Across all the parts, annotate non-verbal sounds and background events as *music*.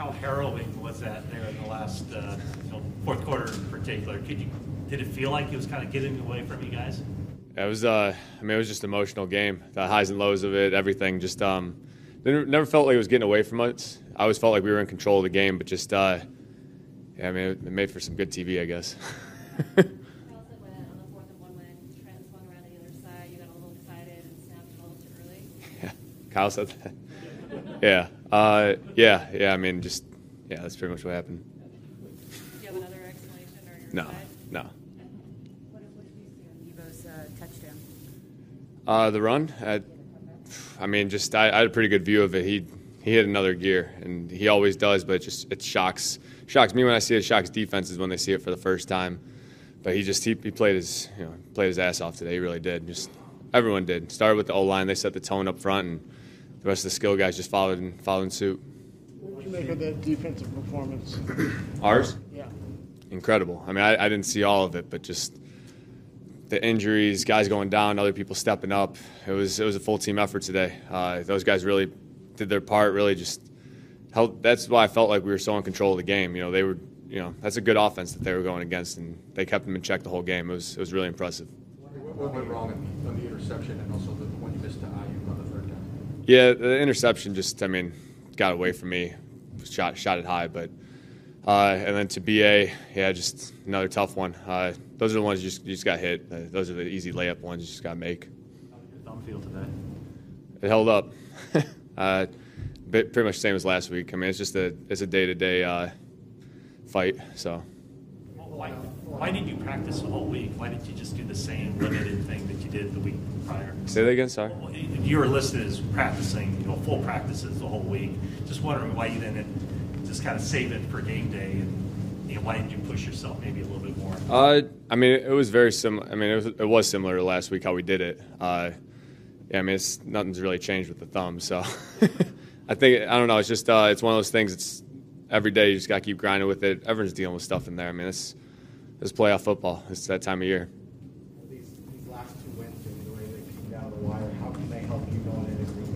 how harrowing was that there in the last uh, you know, fourth quarter in particular? Could you did it feel like it was kind of getting away from you guys? It was. Uh, I mean, it was just an emotional game. The highs and lows of it, everything. Just um, never felt like it was getting away from us. I always felt like we were in control of the game, but just uh, yeah, I mean, it made for some good TV, I guess. *laughs* Kyle said that. Yeah. Uh, yeah. Yeah. I mean, just yeah. That's pretty much what happened. Do you have another explanation or your No. side? No. What what did you see on Deebo's uh, touchdown? Uh, the run. I, I mean, just I, I had a pretty good view of it. He he hit another gear, and he always does. But it just it shocks shocks me when I see it. Shocks defenses when they see it for the first time. But he just he, he played his you know played his ass off today. He really did. Just everyone did. Started with the O line. They set the tone up front, and the rest of the skill guys just followed and followed suit. What did you make of that defensive performance? Ours. Yeah. incredible. I mean, I, I didn't see all of it, but just the injuries, guys going down, other people stepping up. It was it was a full team effort today. Uh, those guys really did their part. Really just helped. That's why I felt like we were so in control of the game. You know, they were. You know, that's a good offense that they were going against, and they kept them in check the whole game. It was it was really impressive. What what went wrong on the- interception and also the one you missed to Aiyuk on the third down? Yeah, the interception just, I mean, got away from me. Shot, shot it high, but uh, and then to BA, yeah, just another tough one. Uh, those are the ones you just, you just got hit. Uh, those are the easy layup ones you just got to make. How did feel today? It held up. *laughs* uh, bit, pretty much the same as last week. I mean, it's just a it's a day to day fight. So Well, Why, did you practice the whole week? Why didn't you just do the same limited thing that you did the week prior? say that again. Sorry. Well, You were listed as practicing, you know, full practices the whole week. Just wondering why you didn't just kind of save it for game day, and you know, why didn't you push yourself maybe a little bit more? Uh, I mean, it was very similar. I mean, it was, it was similar to last week how we did it. Uh, yeah, I mean, it's nothing's really changed with the thumb. So *laughs* I think I don't know. It's just uh, it's one of those things. It's every day you just got to keep grinding with it. Everyone's dealing with stuff in there. I mean, it's it's playoff football. It's that time of year. These, these last two wins, Jimmy, the way they came down the wire, how can they help you going into Green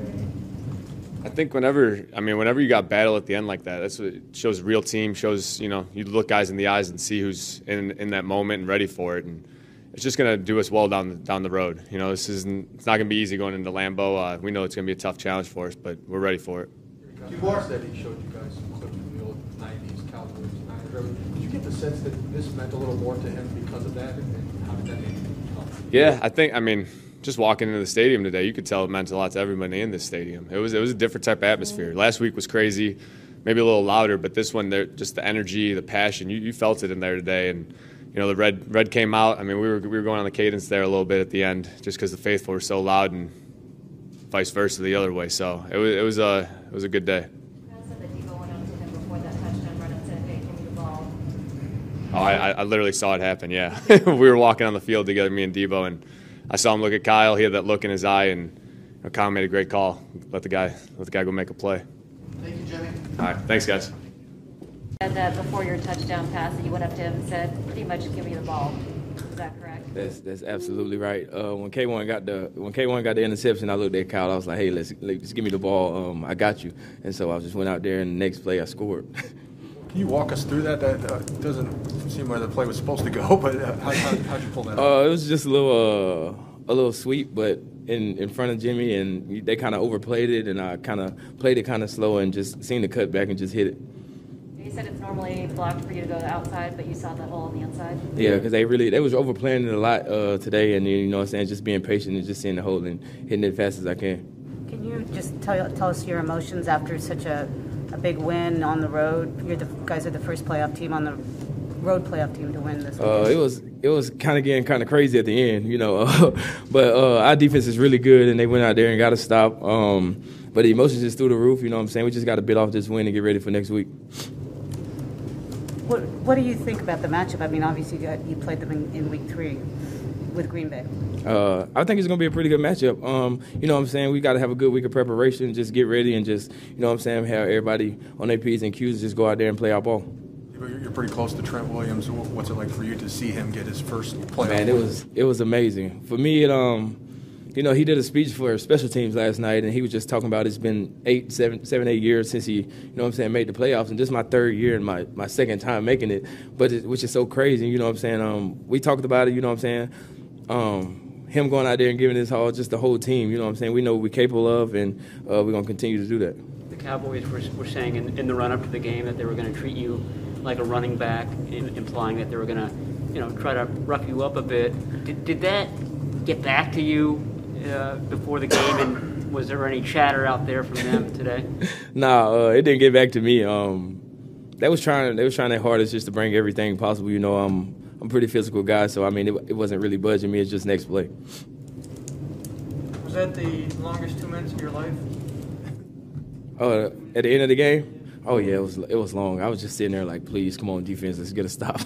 Bay? I think whenever I mean whenever you got battle at the end like that, that's what shows real team. Shows you know you look guys in the eyes and see who's in in that moment and ready for it, and it's just gonna do us well down the, down the road. You know this isn't it's not gonna be easy going into Lambeau. Uh, we know it's gonna be a tough challenge for us, but we're ready for it. Said he showed you guys clips from the old '90s Cowboys. Niners. Did you get the sense that this meant a little more to him because of that, and how did that make you? Yeah, I think I mean just walking into the stadium today, you could tell it meant a lot to everybody in this stadium. It was it was a different type of atmosphere. Last week was crazy, maybe a little louder, but this one, there just the energy, the passion, you, you felt it in there today, and you know the red red came out. I mean, we were we were going on the cadence there a little bit at the end, just because the faithful were so loud, and vice versa the other way. So it was it was a it was a good day. Kyle said that Deebo went up to him before that touchdown run and said, hey, give me the ball. Oh, I, I- I literally saw it happen. Yeah, *laughs* we were walking on the field together, me and Deebo, and I saw him look at Kyle. He had that look in his eye, and you know, Kyle made a great call. Let the guy let the guy go make a play. Thank you, Jimmy. All right, thanks, guys. Said that before your touchdown pass, that you went up to him and said, pretty much give me the ball. Is that correct? That's that's absolutely right. Uh, when K one got the when K one got the interception, I looked at Kyle. I was like, "Hey, let's, let's give me the ball. Um, I got you." And so I just went out there, and the next play, I scored. *laughs* Can you walk us through that? That uh, doesn't seem where the play was supposed to go, *laughs* but uh, how, how, how'd you pull that off? uh, it was just a little uh, a little sweep, but in in front of Jimmy, and they kind of overplayed it, and I kind of played it kind of slow, and just seen the cut back and just hit it. You said it's normally blocked for you to go outside, but you saw the hole on the inside. Yeah, because they really they was overplaying it a lot uh, today, and you know what I'm saying, just being patient and just seeing the hole and hitting it as fast as I can. Can you just tell, tell us your emotions after such a, a big win on the road? You're the guys are the first playoff team on the road playoff team to win this. Uh, it was it was kind of getting kind of crazy at the end, you know. *laughs* but uh, our defense is really good, and they went out there and got a stop. Um, but the emotions just through the roof, you know what I'm saying? We just got to bid off this win and get ready for next week. What, what do you think about the matchup? I mean, obviously you, got, you played them in, in week three with Green Bay. Uh, I think it's going to be a pretty good matchup. Um, you know what I'm saying? We got to have a good week of preparation, just get ready and just, you know what I'm saying, have everybody on their P's and Q's just go out there and play our ball. You're you're pretty close to Trent Williams. What's it like for you to see him get his first playoff? Man, it was it was amazing for me. It um, you know, he did a speech for special teams last night, and he was just talking about it's been eight, seven, seven, eight years since he, you know what I'm saying, made the playoffs, and this is my third year and my, my second time making it, but it, which is so crazy, you know what I'm saying? Um, we talked about it, you know what I'm saying? Um, him going out there and giving his all, just the whole team, you know what I'm saying? We know what we're capable of, and uh, we're going to continue to do that. The Cowboys were, were saying in, in the run-up to the game that they were going to treat you like a running back, im- implying that they were going to, you know, try to rough you up a bit. Did, did that get back to you uh, before the game, and was there any chatter out there from them *laughs* today? Nah, uh, it didn't get back to me. Um, they was trying. They was trying their hardest just to bring everything possible. You know, I'm I'm a pretty physical guy, so I mean, it, it wasn't really budging me. It's just next play. Was that the longest two minutes of your life? Uh, at the end of the game, oh yeah, it was it was long. I was just sitting there like, please, come on, defense, let's get a stop.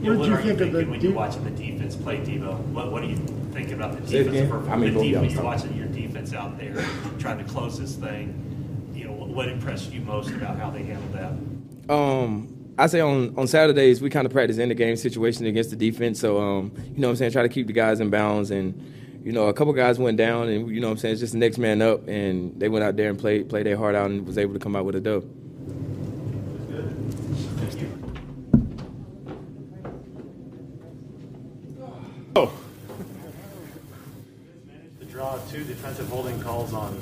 You *laughs* What what did you are you think of the thinking when you're watching the defense play, Deebo? What, what are you thinking about the defense? again? For- I mean, the y'all defense, you're talk. watching your defense out there, trying to close this thing. You know, what impressed you most about how they handled that? Um, I say on, on Saturdays we kind of practice in the game situation against the defense. So um, you know what I'm saying, try to keep the guys in bounds and you know a couple guys went down and you know what I'm saying it's just the next man up and they went out there and played played their heart out and was able to come out with a dub. to draw two defensive holding calls on runs, including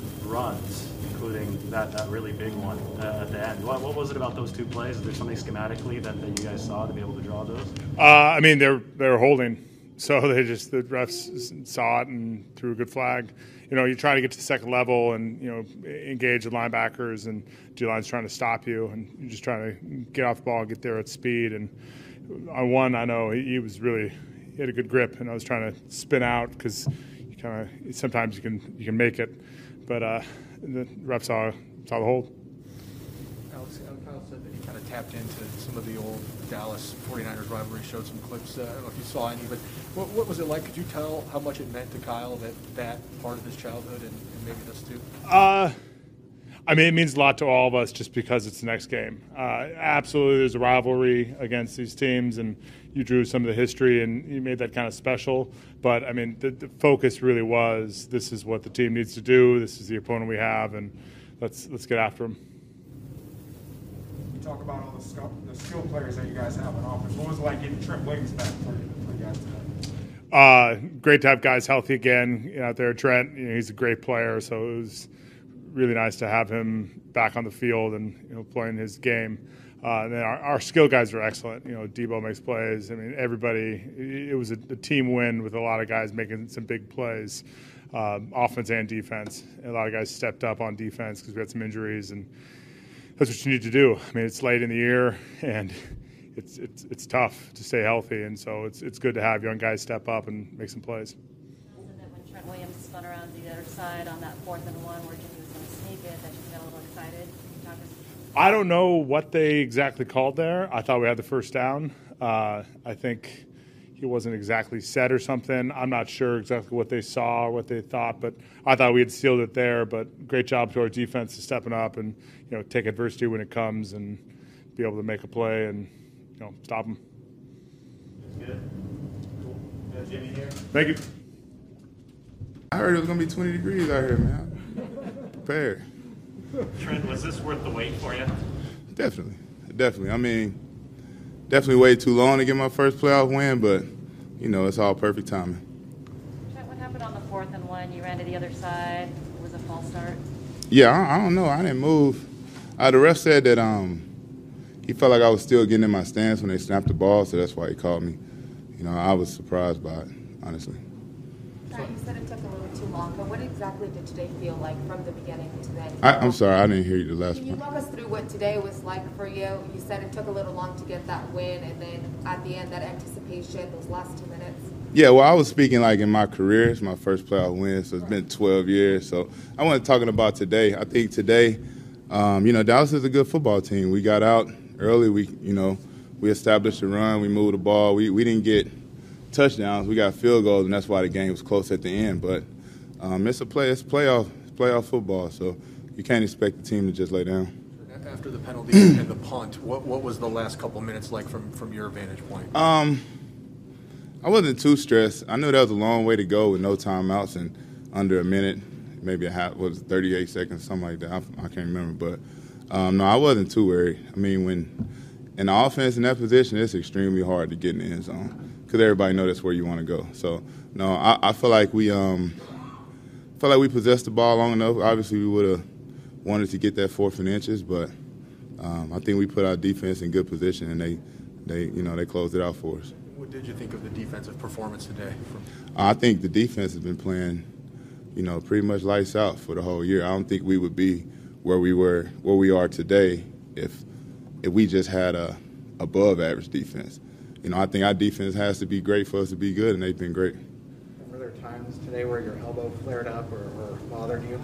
that, that really big one uh, at the end. What, what was it about those two plays? Is there something schematically that, that you guys saw to be able to draw those? Uh, I mean, they're they're holding, so *laughs* they just the refs saw it and threw a good flag. You know, you try to get to the second level and you know engage the linebackers and D line's trying to stop you, and you're just trying to get off the ball, get there at speed. And on one, I know he, he was really he had a good grip, and I was trying to spin out because you kind of sometimes you can you can make it, but uh, the ref saw saw the hold. Alex, uh, Kyle said that he kind of tapped into some of the old Dallas 49ers rivalry, showed some clips. Uh, I don't know if you saw any, but what, what was it like? Could you tell how much it meant to Kyle that that part of his childhood and, and maybe this too? Uh, I mean, it means a lot to all of us just because it's the next game. Uh, absolutely, there's a rivalry against these teams, and you drew some of the history and you made that kind of special. But I mean, the, the focus really was this is what the team needs to do. This is the opponent we have, and let's let's get after them. You talk about all the skill, the skill players that you guys have on offense. What was it like getting Trent Williams back for, for you guys today? Uh, great to have guys healthy again out there. Trent, you know, he's a great player, so it was really nice to have him back on the field and you know playing his game. Uh, and then our, our skill guys are excellent. You know, Deebo makes plays. I mean, everybody. It was a, a team win with a lot of guys making some big plays, um, offense and defense. A lot of guys stepped up on defense because we had some injuries, and that's what you need to do. I mean, it's late in the year, *laughs* and it's it's it's tough to stay healthy, and so it's it's good to have young guys step up and make some plays. When Trent Williams spun around the other side on that fourth and one where Jimmy was going to sneak it that you got a little excited? Can you talk us I don't know what they exactly called there. I thought we had the first down. Uh, I think he wasn't exactly set or something. I'm not sure exactly what they saw or what they thought, but I thought we had sealed it there. But great job to our defense to stepping up and you know take adversity when it comes and be able to make a play and you know stop them. Thank you. I heard it was gonna be 20 degrees out here, man. Prepared. Trent, was this worth the wait for you? Definitely, definitely. I mean, definitely waited too long to get my first playoff win, but you know, it's all perfect timing. Trent, what happened on the fourth and one? You ran to the other side. It was a false start. Yeah, I, I don't know. I didn't move. Uh, the ref said that um, he felt like I was still getting in my stance when they snapped the ball, so that's why he called me. You know, I was surprised by it, honestly. Sorry, you said it took a little too long, but what exactly did today feel like from the beginning to the end? I, I'm sorry, I didn't hear you the last Can you walk us through what today was like for you? You said it took a little long to get that win, and then at the end, that anticipation, those last two minutes. Yeah, well, I was speaking like in my career. It's my first playoff win, so it's been 12 years. So I wasn't talking about today. I think today, um, you know, Dallas is a good football team. We got out early. We, you know, we established a run. We moved the ball. We we didn't get touchdowns. We got field goals, and that's why the game was close at the end. But um, it's a play. It's playoff. It's playoff football. So you can't expect the team to just lay down. After the penalty and the punt, what, what was the last couple minutes like from, from your vantage point? Um, I wasn't too stressed. I knew that was a long way to go with no timeouts and under a minute, maybe a half, was 38 seconds, something like that. I, I can't remember, but um, no, I wasn't too worried. I mean, when in the offense in that position, it's extremely hard to get in the end zone because everybody knows that's where you want to go. So no, I, I feel like we um, feel like we possessed the ball long enough. Obviously, we would have wanted to get that fourth and inches, but um, I think we put our defense in good position and they, they, you know, they closed it out for us. What did you think of the defensive performance today? From, I think the defense has been playing, you know, pretty much lights out for the whole year. I don't think we would be where we were, where we are today, if if we just had a above average defense. You know, I think our defense has to be great for us to be good, and they've been great. Were there times today where your elbow flared up or, or bothered you?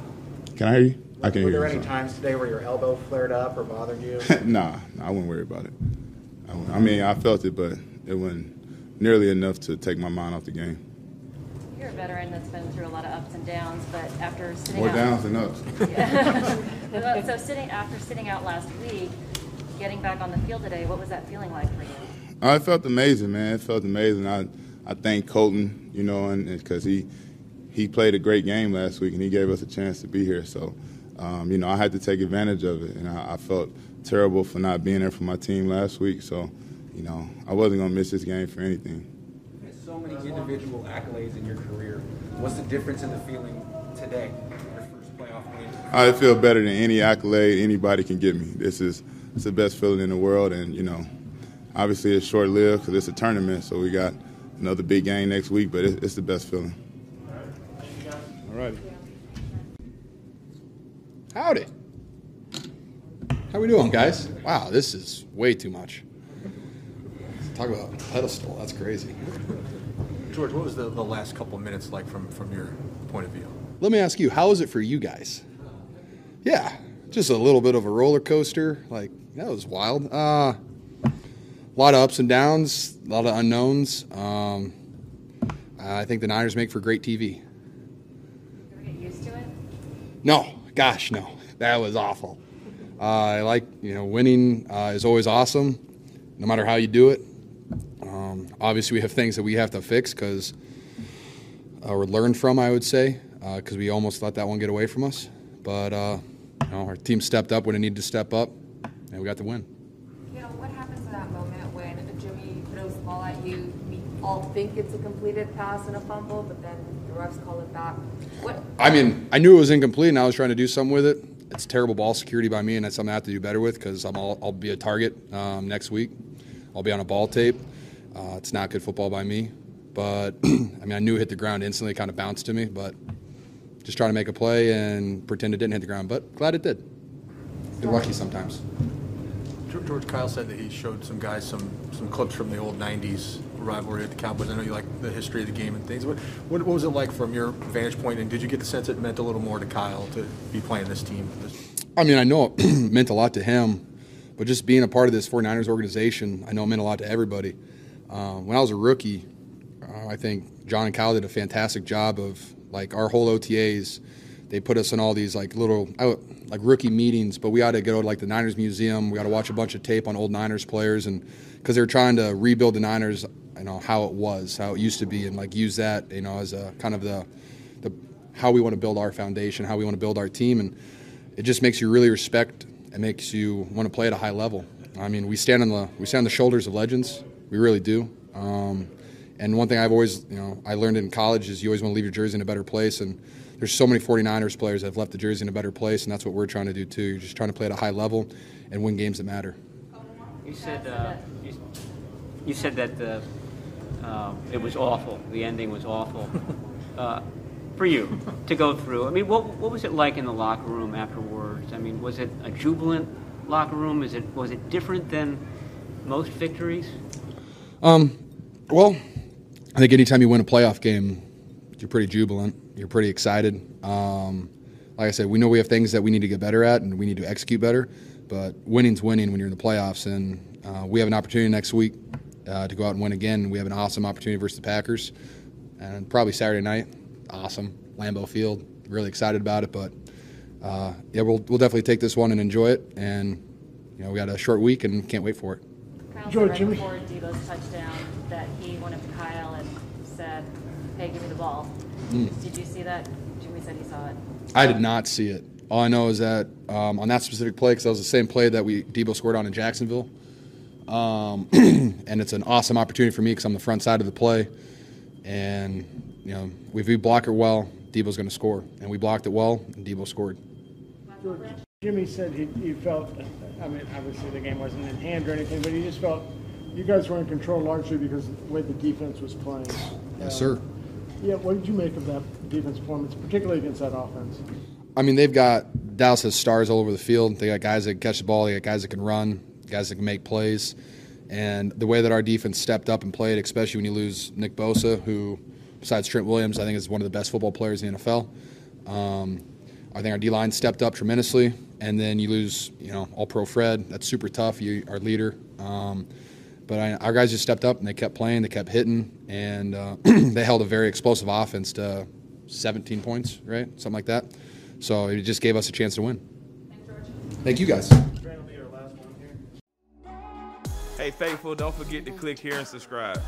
Can I hear you? I can Were hear you. Were there any times today where your elbow flared up or bothered you? *laughs* nah, nah, I wouldn't worry about it. I, I mean, I felt it, but it wasn't nearly enough to take my mind off the game. You're a veteran that's been through a lot of ups and downs, but after sitting More out. downs than ups. *laughs* Well, *laughs* So sitting, after sitting out last week, getting back on the field today, what was that feeling like for you? Oh, it felt amazing, man. It felt amazing. I I thank Colton, you know, and because he he played a great game last week and he gave us a chance to be here. So, um, you know, I had to take advantage of it, and I, I felt terrible for not being there for my team last week. So, you know, I wasn't gonna miss this game for anything. so many individual accolades in your career. What's the difference in the feeling today? Your first playoff win. I feel better than any accolade anybody can give me. This is it's the best feeling in the world, and you know, obviously it's short lived because it's a tournament. So we got another big game next week, but it, it's the best feeling. All right. Howdy. How we doing, guys? Wow, this is way too much. Talk about pedestal. That's crazy. George, what was the, the last couple of minutes like from, from your point of view? Let me ask you, how is it for you guys? Yeah, just a little bit of a roller coaster. Like that was wild. Uh, a lot of ups and downs, a lot of unknowns. Um, I think the Niners make for great TV. Ever get used to it? No, gosh, no, that was awful. Uh, I like you know winning uh, is always awesome, no matter how you do it. Um, obviously, we have things that we have to fix because uh, or learn from, I would say, because we almost let that one get away from us. But uh, you know, our team stepped up when it needed to step up, and we got the win. You know, what happens in that moment when Jimmy throws the ball at you? We all think it's a completed pass and a fumble, but then the refs call it back. What? I mean, I knew it was incomplete, and I was trying to do something with it. It's terrible ball security by me, and that's something I have to do better with because I'm all, I'll be a target um, next week. I'll be on a ball tape. Uh, it's not good football by me, but *clears throat* I mean, I knew it hit the ground instantly. It kind of bounced to me, but just trying to make a play and pretend it didn't hit the ground. But glad it did. You're lucky sometimes. George- George Kyle said that he showed some guys some, some clips from the old 90s rivalry at the Cowboys. I know you like the history of the game and things. What, what, was it like from your vantage point, and did you get the sense it meant a little more to Kyle to be playing this team? I mean, I know it *clears throat* meant a lot to him, but just being a part of this 49ers organization, I know it meant a lot to everybody. Um, when I was a rookie, uh, I think John and Kyle did a fantastic job of like our whole OTAs. They put us in all these like little like rookie meetings, but we had to go to like the Niners Museum. We got to watch a bunch of tape on old Niners players, and because they were trying to rebuild the Niners, you know how it was, how it used to be, and like use that, you know, as a kind of the the how we want to build our foundation, how we want to build our team, and it just makes you really respect. It makes you want to play at a high level. I mean, we stand on the we stand on the shoulders of legends. We really do. Um, and one thing I've always, you know, I learned in college is you always want to leave your jersey in a better place. And there's so many 49ers players that have left the jersey in a better place, and that's what we're trying to do too. You're just trying to play at a high level and win games that matter. You said uh, you, you said that the, uh, it was awful. The ending was awful *laughs* uh, for you to go through. I mean, what what was it like in the locker room afterwards? I mean, was it a jubilant locker room? Is it was it different than most victories? Um, well, I think anytime you win a playoff game, you're pretty jubilant. You're pretty excited. Um, like I said, we know we have things that we need to get better at, and we need to execute better. But winning's winning when you're in the playoffs, and uh, we have an opportunity next week uh, to go out and win again. We have an awesome opportunity versus the Packers, and probably Saturday night. Awesome, Lambeau Field. Really excited about it, but uh, yeah, we'll we'll definitely take this one and enjoy it. And you know, we got a short week and can't wait for it. Kyle George, said Jimmy. right before Deebo's touchdown that he went up to Kyle and said, hey, give me the ball. Mm. Did you see that? Jimmy said he saw it. I did not see it. All I know is that um, on that specific play, because that was the same play that we Deebo scored on in Jacksonville, um, *clears throat* and it's an awesome opportunity for me because I'm the front side of the play, and you know if we block it well, Deebo's going to score, and we blocked it well, and Deebo scored. Jimmy said he, he felt, I mean, obviously the game wasn't in hand or anything, but he just felt you guys were in control largely because of the way the defense was playing. Yes, Uh, sir. Yeah, what did you make of that defense performance, particularly against that offense? I mean, they've got Dallas has stars all over the field. They got guys that can catch the ball. They got guys that can run, guys that can make plays. And the way that our defense stepped up and played, especially when you lose Nick Bosa, who, besides Trent Williams, I think is one of the best football players in the NFL. Um, I think our D line stepped up tremendously. And then you lose, you know, All Pro Fred. That's super tough. You, our leader. Um, but I, our guys just stepped up and they kept playing. They kept hitting, and uh, *clears throat* they held a very explosive offense to 17 points, right? Something like that. So it just gave us a chance to win. Thank you guys. Hey, faithful, don't forget to click here and subscribe.